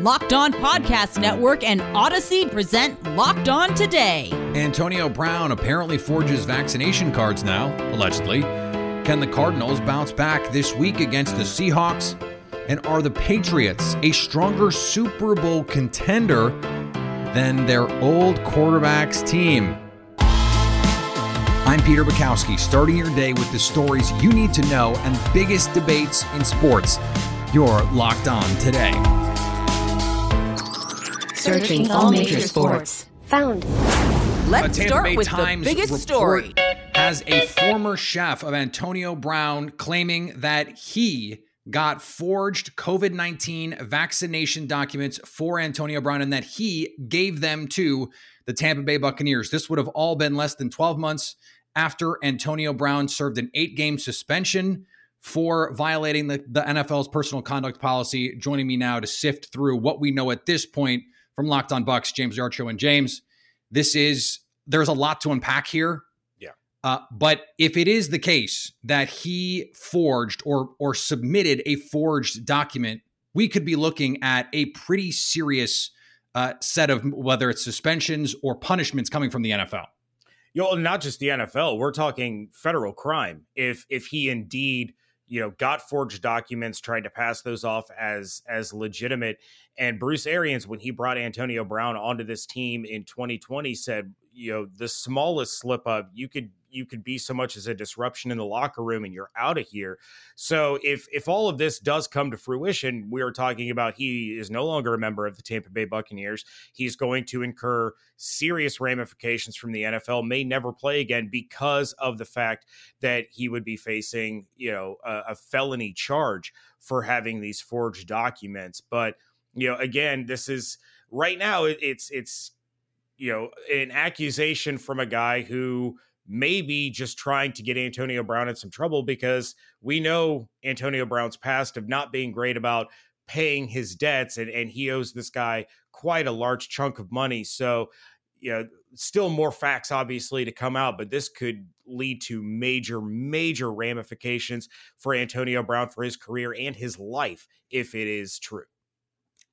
Locked On Podcast Network and Odyssey present Locked On Today. Antonio Brown apparently forges vaccination cards now, allegedly. Can the Cardinals bounce back this week against the Seahawks? And are the Patriots a stronger Super Bowl contender than their old quarterback's team? I'm Peter Bukowski, starting your day with the stories you need to know and biggest debates in sports. You're locked on today. Searching all major sports. Found. Let's start Bay with Times the biggest story. Has a former chef of Antonio Brown claiming that he got forged COVID 19 vaccination documents for Antonio Brown and that he gave them to the Tampa Bay Buccaneers. This would have all been less than 12 months after Antonio Brown served an eight game suspension for violating the, the NFL's personal conduct policy. Joining me now to sift through what we know at this point from Locked on Bucks, James Yarcho. And James, this is, there's a lot to unpack here. Yeah. Uh, but if it is the case that he forged or or submitted a forged document, we could be looking at a pretty serious uh, set of whether it's suspensions or punishments coming from the NFL. You know, not just the NFL. We're talking federal crime. If if he indeed you know got forged documents, tried to pass those off as as legitimate, and Bruce Arians, when he brought Antonio Brown onto this team in 2020, said, you know, the smallest slip up, you could you could be so much as a disruption in the locker room and you're out of here. So if if all of this does come to fruition, we are talking about he is no longer a member of the Tampa Bay Buccaneers. He's going to incur serious ramifications from the NFL, may never play again because of the fact that he would be facing, you know, a, a felony charge for having these forged documents. But you know, again, this is right now it, it's it's you know an accusation from a guy who may be just trying to get Antonio Brown in some trouble because we know Antonio Brown's past of not being great about paying his debts and, and he owes this guy quite a large chunk of money. So, you know, still more facts obviously to come out, but this could lead to major, major ramifications for Antonio Brown for his career and his life if it is true.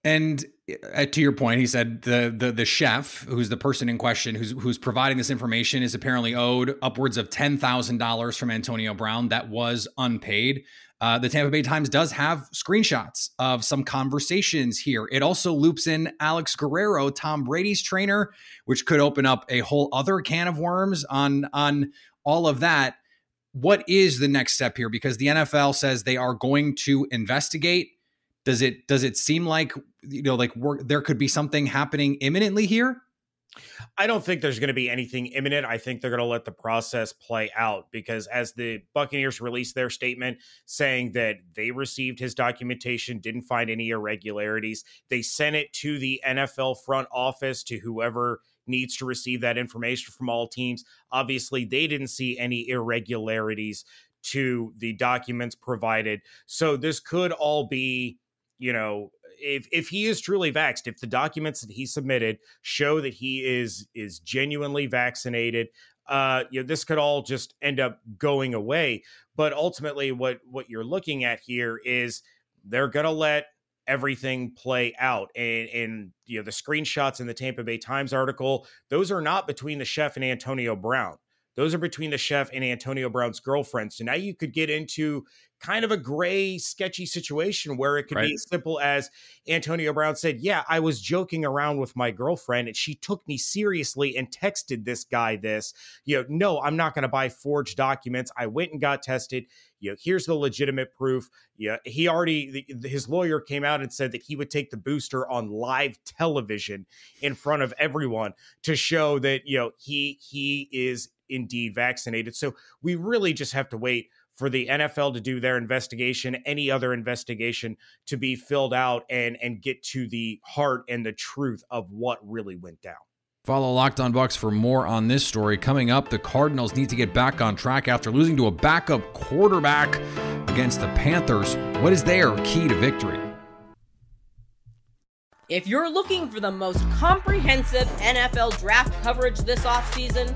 And uh, to your point, he said the the the chef, who's the person in question, who's who's providing this information, is apparently owed upwards of ten thousand dollars from Antonio Brown that was unpaid. Uh, the Tampa Bay Times does have screenshots of some conversations here. It also loops in Alex Guerrero, Tom Brady's trainer, which could open up a whole other can of worms on on all of that. What is the next step here? Because the NFL says they are going to investigate does it does it seem like you know like there could be something happening imminently here I don't think there's going to be anything imminent. I think they're going to let the process play out because as the Buccaneers released their statement saying that they received his documentation, didn't find any irregularities, they sent it to the NFL front office to whoever needs to receive that information from all teams. Obviously, they didn't see any irregularities to the documents provided. So this could all be you know if if he is truly vaxxed if the documents that he submitted show that he is is genuinely vaccinated uh you know this could all just end up going away. But ultimately what what you're looking at here is they're going to let everything play out. And and you know the screenshots in the Tampa Bay Times article those are not between the chef and Antonio Brown those are between the chef and Antonio Brown's girlfriend. So now you could get into kind of a gray, sketchy situation where it could Right. be as simple as Antonio Brown said, Yeah, I was joking around with my girlfriend and she took me seriously and texted this guy this. You know, no, I'm not going to buy forged documents. I went and got tested. You know, here's the legitimate proof. Yeah, he already, the, his lawyer came out and said that he would take the booster on live television in front of everyone to show that, you know, he, he is indeed vaccinated. So we really just have to wait for the NFL to do their investigation, any other investigation to be filled out and and get to the heart and the truth of what really went down. Follow Locked On Bucks for more on this story. Coming up, the Cardinals need to get back on track after losing to a backup quarterback against the Panthers. What is their key to victory? If you're looking for the most comprehensive NFL draft coverage this offseason,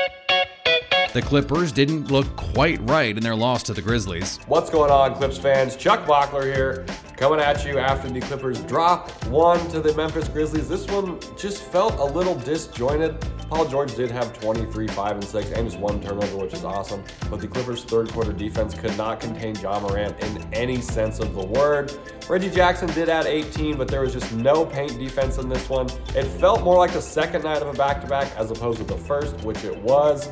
The Clippers didn't look quite right in their loss to the Grizzlies. What's going on, Clips fans? Chuck Bockler here, coming at you after the Clippers drop one to the Memphis Grizzlies. This one just felt a little disjointed. Paul George did have 23, 5, and 6, and just one turnover, which is awesome. But the Clippers' third quarter defense could not contain Ja Morant in any sense of the word. Reggie Jackson did add 18, but there was just no paint defense in this one. It felt more like the second night of a back to back as opposed to the first, which it was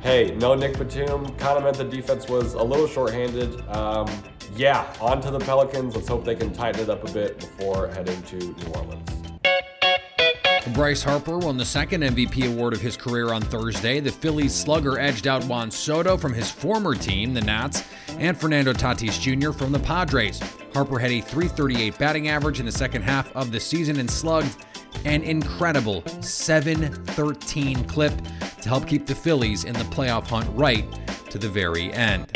hey, no Nick Batum kind of meant the defense was a little shorthanded. Um, yeah, on to the Pelicans. Let's hope they can tighten it up a bit before heading to New Orleans. Bryce Harper won the second MVP award of his career on Thursday. The Phillies slugger edged out Juan Soto from his former team, the Nats, and Fernando Tatis Jr. from the Padres. Harper had a 338 batting average in the second half of the season and slugged an incredible 7 13 clip to help keep the Phillies in the playoff hunt right to the very end.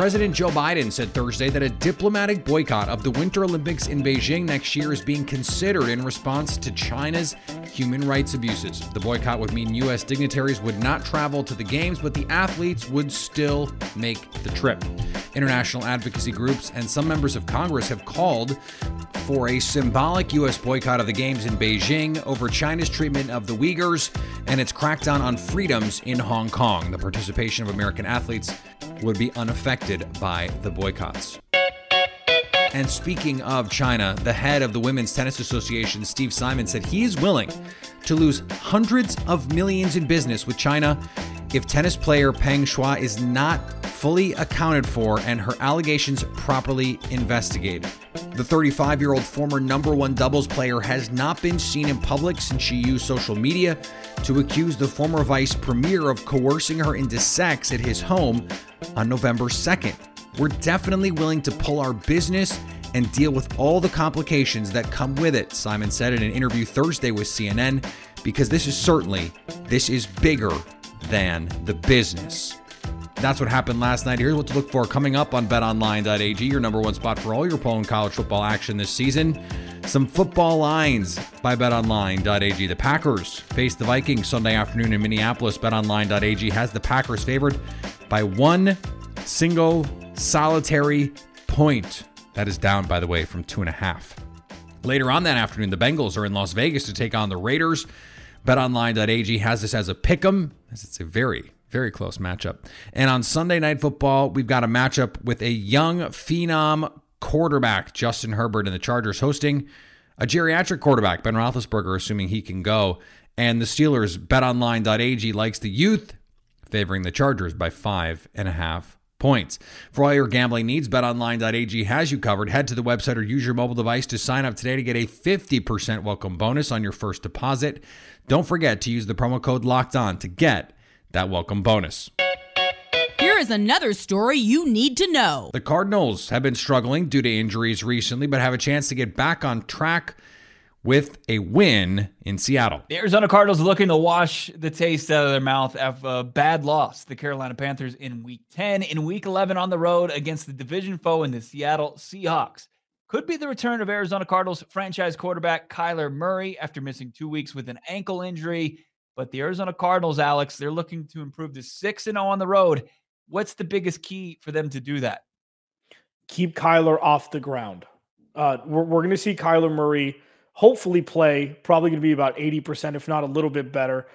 President Joe Biden said Thursday that a diplomatic boycott of the Winter Olympics in Beijing next year is being considered in response to China's human rights abuses. The boycott would mean U.S. dignitaries would not travel to the Games, but the athletes would still make the trip. International advocacy groups and some members of Congress have called for a symbolic U.S. boycott of the Games in Beijing over China's treatment of the Uyghurs and its crackdown on freedoms in Hong Kong. The participation of American athletes would be unaffected by the boycotts. And speaking of China, the head of the Women's Tennis Association, Steve Simon, said he is willing to lose hundreds of millions in business with China if tennis player Peng Shuai is not fully accounted for and her allegations properly investigated. The 35 year old former number one doubles player has not been seen in public since she used social media to accuse the former vice premier of coercing her into sex at his home on November 2nd. We're definitely willing to pull our business and deal with all the complications that come with it, Simon said in an interview Thursday with CNN, because this is certainly this is bigger than the business. That's what happened last night. Here's what to look for coming up on betonline.ag, your number one spot for all your Poland college football action this season. Some football lines by betonline.ag. The Packers face the Vikings Sunday afternoon in Minneapolis. Betonline.ag has the Packers favored by one single solitary point. That is down, by the way, from two and a half. Later on that afternoon, the Bengals are in Las Vegas to take on the Raiders. BetOnline.ag has this as a pick 'em, as it's a very, very close matchup. And on Sunday Night Football, we've got a matchup with a young phenom quarterback, Justin Herbert, and the Chargers hosting a geriatric quarterback, Ben Roethlisberger, assuming he can go. And the Steelers, BetOnline.ag likes the youth, favoring the Chargers by five and a half points. For all your gambling needs, betonline.ag has you covered. Head to the website or use your mobile device to sign up today to get a 50% welcome bonus on your first deposit. Don't forget to use the promo code locked on to get that welcome bonus. Here is another story you need to know. The Cardinals have been struggling due to injuries recently, but have a chance to get back on track with a win in Seattle. The Arizona Cardinals looking to wash the taste out of their mouth after a bad loss. The Carolina Panthers in week 10, in week 11 on the road against the division foe in the Seattle Seahawks. Could be the return of Arizona Cardinals franchise quarterback Kyler Murray after missing two weeks with an ankle injury. But the Arizona Cardinals, Alex, they're looking to improve to 6 and 0 on the road. What's the biggest key for them to do that? Keep Kyler off the ground. Uh, we're we're going to see Kyler Murray hopefully play, probably going to be about 80%, if not a little bit better.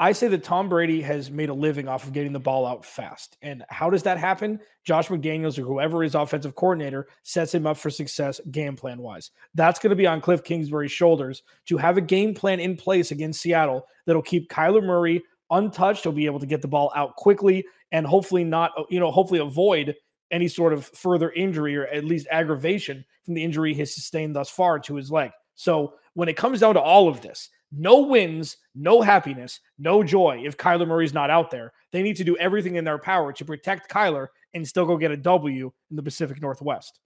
I say that Tom Brady has made a living off of getting the ball out fast. And how does that happen? Josh McDaniels or whoever is offensive coordinator sets him up for success game plan wise. That's going to be on Cliff Kingsbury's shoulders to have a game plan in place against Seattle that'll keep Kyler Murray untouched. He'll be able to get the ball out quickly and hopefully not, you know, hopefully avoid any sort of further injury or at least aggravation from the injury he's sustained thus far to his leg. So when it comes down to all of this, no wins, no happiness, no joy if Kyler Murray's not out there. They need to do everything in their power to protect Kyler and still go get a W in the Pacific Northwest.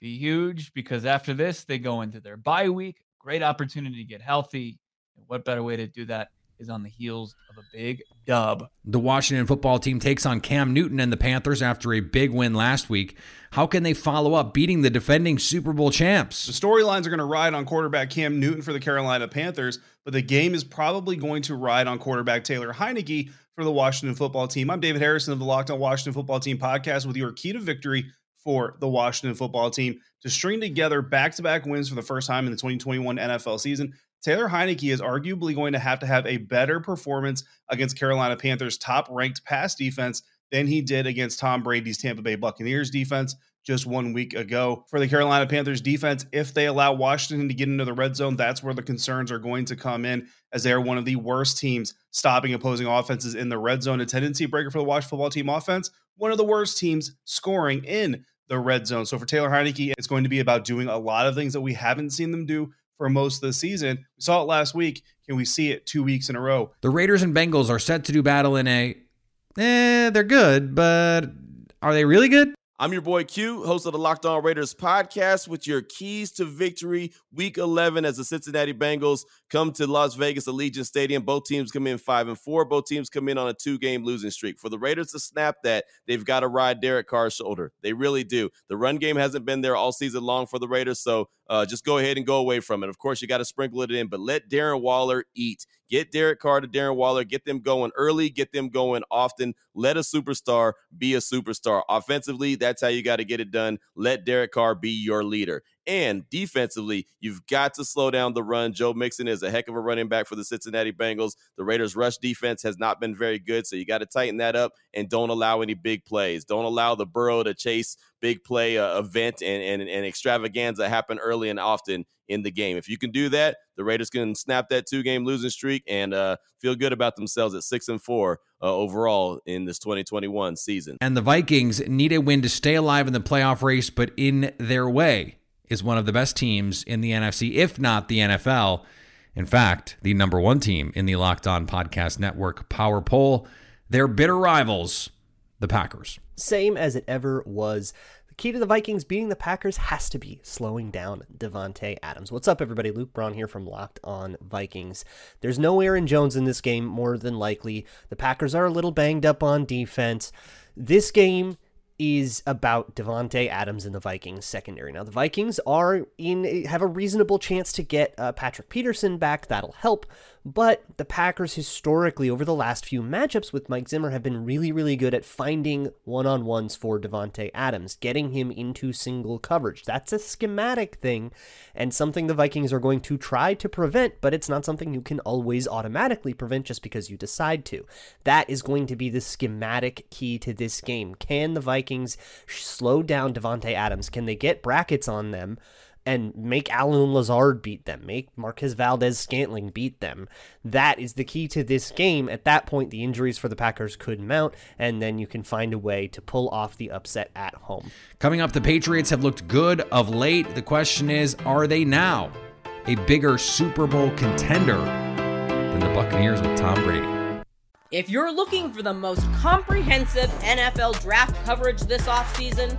Be huge because after this, they go into their bye week. Great opportunity to get healthy. What better way to do that is on the heels of a big dub. The Washington football team takes on Cam Newton and the Panthers after a big win last week. How can they follow up beating the defending Super Bowl champs? The storylines are going to ride on quarterback Cam Newton for the Carolina Panthers, but the game is probably going to ride on quarterback Taylor Heinicke for the Washington football team. I'm David Harrison of the Locked On Washington Football Team podcast with your key to victory for the Washington football team to string together back to back wins for the first time in the 2021 NFL season. Taylor Heinicke is arguably going to have to have a better performance against Carolina Panthers' top ranked pass defense than he did against Tom Brady's Tampa Bay Buccaneers defense just one week ago. For the Carolina Panthers defense, if they allow Washington to get into the red zone, that's where the concerns are going to come in, as they are one of the worst teams stopping opposing offenses in the red zone. A tendency breaker for the Washington football team offense, one of the worst teams scoring in the red zone. So for Taylor Heinicke, it's going to be about doing a lot of things that we haven't seen them do for most of the season. We saw it last week. Can we see it two weeks in a row? The Raiders and Bengals are set to do battle in a. Eh, they're good, but are they really good? I'm your boy Q, host of the Locked On Raiders podcast, with your keys to victory week 11 as the Cincinnati Bengals come to Las Vegas Allegiant Stadium. Both teams come in 5 and 4. Both teams come in on a two game losing streak. For the Raiders to snap that, they've got to ride Derek Carr's shoulder. They really do. The run game hasn't been there all season long for the Raiders, so uh, just go ahead and go away from it. Of course, you got to sprinkle it in, but let Darren Waller eat. Get Derek Carr to Darren Waller. Get them going early. Get them going often. Let a superstar be a superstar. Offensively, that's how you got to get it done. Let Derek Carr be your leader. And defensively, you've got to slow down the run. Joe Mixon is a heck of a running back for the Cincinnati Bengals. The Raiders' rush defense has not been very good, so you got to tighten that up and don't allow any big plays. Don't allow the Burrow to chase big play uh, event and, and, and extravaganza happen early and often in the game. If you can do that, the Raiders can snap that two game losing streak and uh, feel good about themselves at six and four uh, overall in this 2021 season. And the Vikings need a win to stay alive in the playoff race, but in their way is one of the best teams in the NFC, if not the NFL. In fact, the number one team in the Locked On Podcast Network Power Poll. Their bitter rivals, the Packers. Same as it ever was. The key to the Vikings beating the Packers has to be slowing down Davante Adams. What's up, everybody? Luke Braun here from Locked On Vikings. There's no Aaron Jones in this game, more than likely. The Packers are a little banged up on defense. This game is about Davante Adams and the Vikings secondary. Now the Vikings are in have a reasonable chance to get uh, Patrick Peterson back. That'll help, but the Packers historically over the last few matchups with Mike Zimmer have been really really good at finding one-on-ones for Davante Adams, getting him into single coverage. That's a schematic thing and something the Vikings are going to try to prevent, but it's not something you can always automatically prevent just because you decide to. That is going to be the schematic key to this game. Can the Vikings slow down Davante Adams? Can they get brackets on them? And make Allen Lazard beat them, make Marquez Valdes Scantling beat them. That is the key to this game. At that point, the injuries for the Packers could mount, and then you can find a way to pull off the upset at home. Coming up, the Patriots have looked good of late. The question is, are they now a bigger Super Bowl contender than the Buccaneers with Tom Brady? If you're looking for the most comprehensive NFL draft coverage this offseason,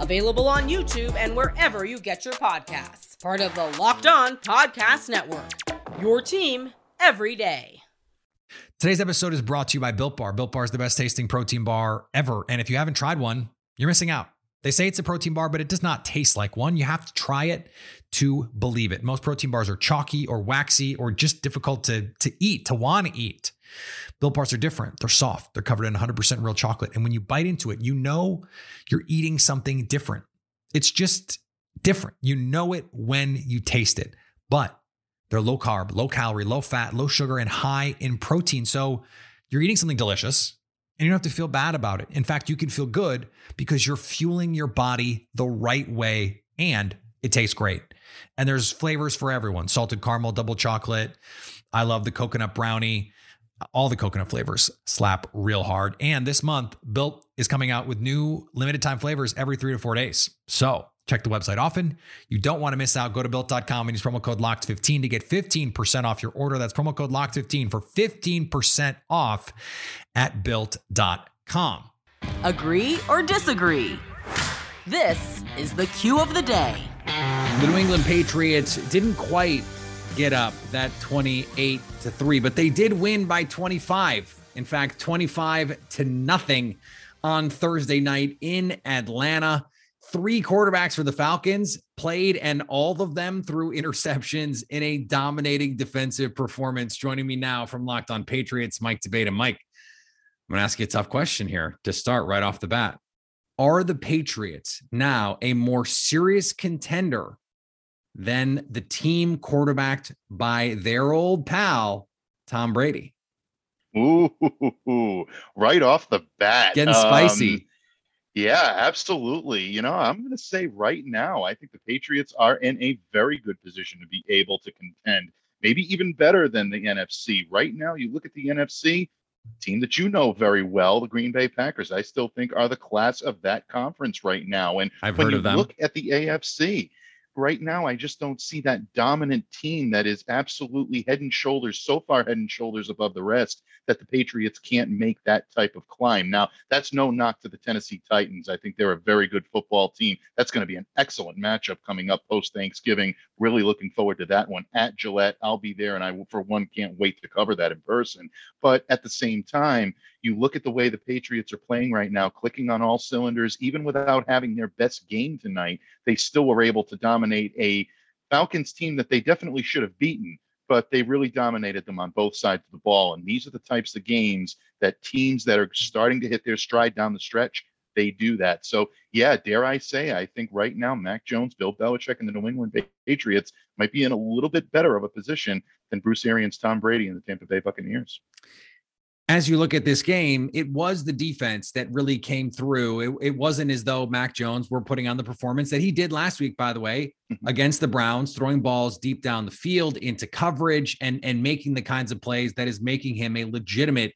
available on YouTube and wherever you get your podcasts. Part of the Locked On Podcast Network. Your team every day. Today's episode is brought to you by Built Bar. Built Bar is the best tasting protein bar ever. And if you haven't tried one, You're missing out. They say it's a protein bar, but it does not taste like one. You have to try it to believe it. Most protein bars are chalky or waxy or just difficult to, to eat, to want to eat. Built bars are different. They're soft. They're covered in 100% real chocolate. And when you bite into it, you know you're eating something different. It's just different. You know it when you taste it. But they're low carb, low calorie, low fat, low sugar, and high in protein. So you're eating something delicious and you don't have to feel bad about it. In fact, you can feel good because you're fueling your body the right way and it tastes great. And there's flavors for everyone salted caramel, double chocolate. I love the coconut brownie. All the coconut flavors slap real hard. And this month, Built is coming out with new limited time flavors every three to four days. So check the website often. You don't want to miss out. Go to built.com and use promo code LOCKED15 to get 15% off your order. That's promo code LOCKED15 for 15% off at built.com. Agree or disagree? This is the cue of the day. The New England Patriots didn't quite get up that 28 to 3, but they did win by 25. In fact, 25 to nothing on Thursday night in Atlanta. Three quarterbacks for the Falcons played, and all of them threw interceptions in a dominating defensive performance. Joining me now from Locked On Patriots, Mike D'Abate. Mike, I'm going to ask you a tough question here to start right off the bat. Are the Patriots now a more serious contender than the team quarterbacked by their old pal, Tom Brady? Ooh, right off the bat. Getting spicy. Um, Yeah, absolutely. You know, I'm going to say right now, I think the Patriots are in a very good position to be able to contend, maybe even better than the NFC. Right now, you look at the NFC, team that you know very well, the Green Bay Packers, I still think are the class of that conference right now. And I've when heard you look at the AFC, right now, I just don't see that dominant team that is absolutely head and shoulders, so far head and shoulders above the rest that the Patriots can't make that type of climb. Now, that's no knock to the Tennessee Titans. I think they're a very good football team. That's going to be an excellent matchup coming up post Thanksgiving. Really looking forward to that one at Gillette. I'll be there, and I, for one, can't wait to cover that in person. But at the same time, you look at the way the Patriots are playing right now, clicking on all cylinders, even without having their best game tonight, they still were able to dominate a Falcons team that they definitely should have beaten, but they really dominated them on both sides of the ball. And these are the types of games that teams that are starting to hit their stride down the stretch, they do that. So, yeah, dare I say, I think right now, Mac Jones, Bill Belichick, and the New England Patriots might be in a little bit better of a position than Bruce Arians, Tom Brady, and the Tampa Bay Buccaneers as you look at this game, it was the defense that really came through. It, it, wasn't as though Mac Jones were putting on the performance that he did last week, by the way, Mm-hmm. against the Browns, throwing balls deep down the field into coverage and, and making the kinds of plays that is making him a legitimate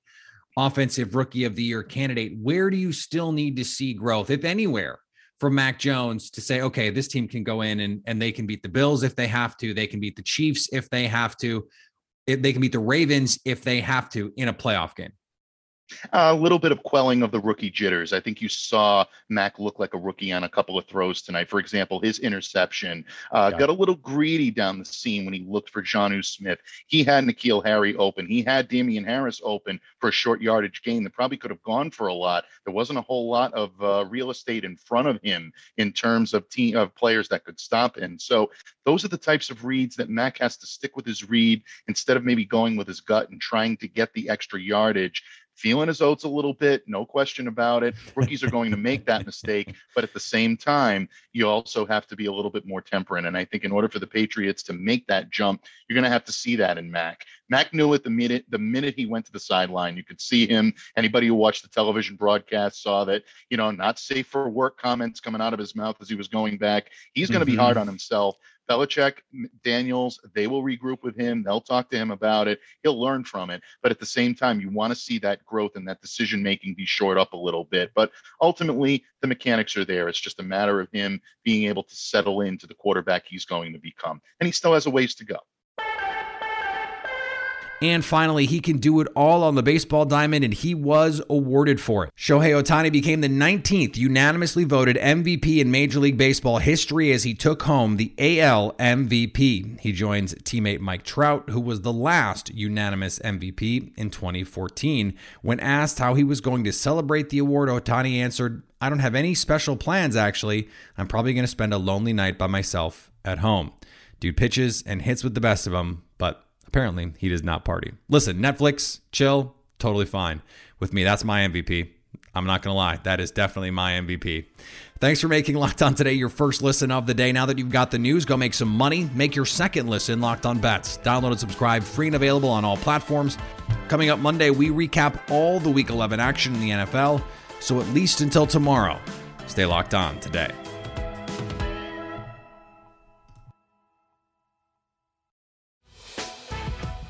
offensive rookie of the year candidate. Where do you still need to see growth, if anywhere, from Mac Jones to say, okay, this team can go in and, and they can beat the Bills if they have to, they can beat the Chiefs if they have to they can beat the Ravens if they have to in a playoff game. A little bit of quelling of the rookie jitters. I think you saw Mac look like a rookie on a couple of throws tonight. For example, his interception uh, Yeah. got a little greedy down the seam when he looked for Jonnu Smith. He had N'Keal Harry open. He had Damien Harris open for a short yardage gain that probably could have gone for a lot. There wasn't a whole lot of uh, real estate in front of him in terms of team of players that could stop him. So those are the types of reads that Mac has to stick with his read instead of maybe going with his gut and trying to get the extra yardage feeling his oats a little bit, no question about it. Rookies are going to make that mistake, but at the same time, you also have to be a little bit more temperate. And I think in order for the Patriots to make that jump, you're going to have to see that in Mac. Mac knew it the minute the minute he went to the sideline. You could see him. Anybody who watched the television broadcast saw that, you know, not safe for work comments coming out of his mouth as he was going back. He's going to be Mhm. hard on himself. Belichick, Daniels, they will regroup with him. They'll talk to him about it. He'll learn from it. But at the same time, you want to see that growth and that decision making be shored up a little bit. But ultimately, the mechanics are there. It's just a matter of him being able to settle into the quarterback he's going to become. And he still has a ways to go. And finally, he can do it all on the baseball diamond, and he was awarded for it. Shohei Ohtani became the 19th unanimously voted MVP in Major League Baseball history as he took home the AL MVP. He joins teammate Mike Trout, who was the last unanimous MVP in 2014. When asked how he was going to celebrate the award, Ohtani answered, I don't have any special plans, actually. I'm probably going to spend a lonely night by myself at home. Dude pitches and hits with the best of them, Apparently, he does not party. Listen, Netflix, chill, totally fine. With me, that's my MVP. I'm not going to lie. That is definitely my MVP. Thanks for making Locked On Today your first listen of the day. Now that you've got the news, go make some money. Make your second listen Locked On Bets. Download and subscribe, free and available on all platforms. Coming up Monday, we recap all the Week 11 action in the NFL. So at least until tomorrow, stay locked on today.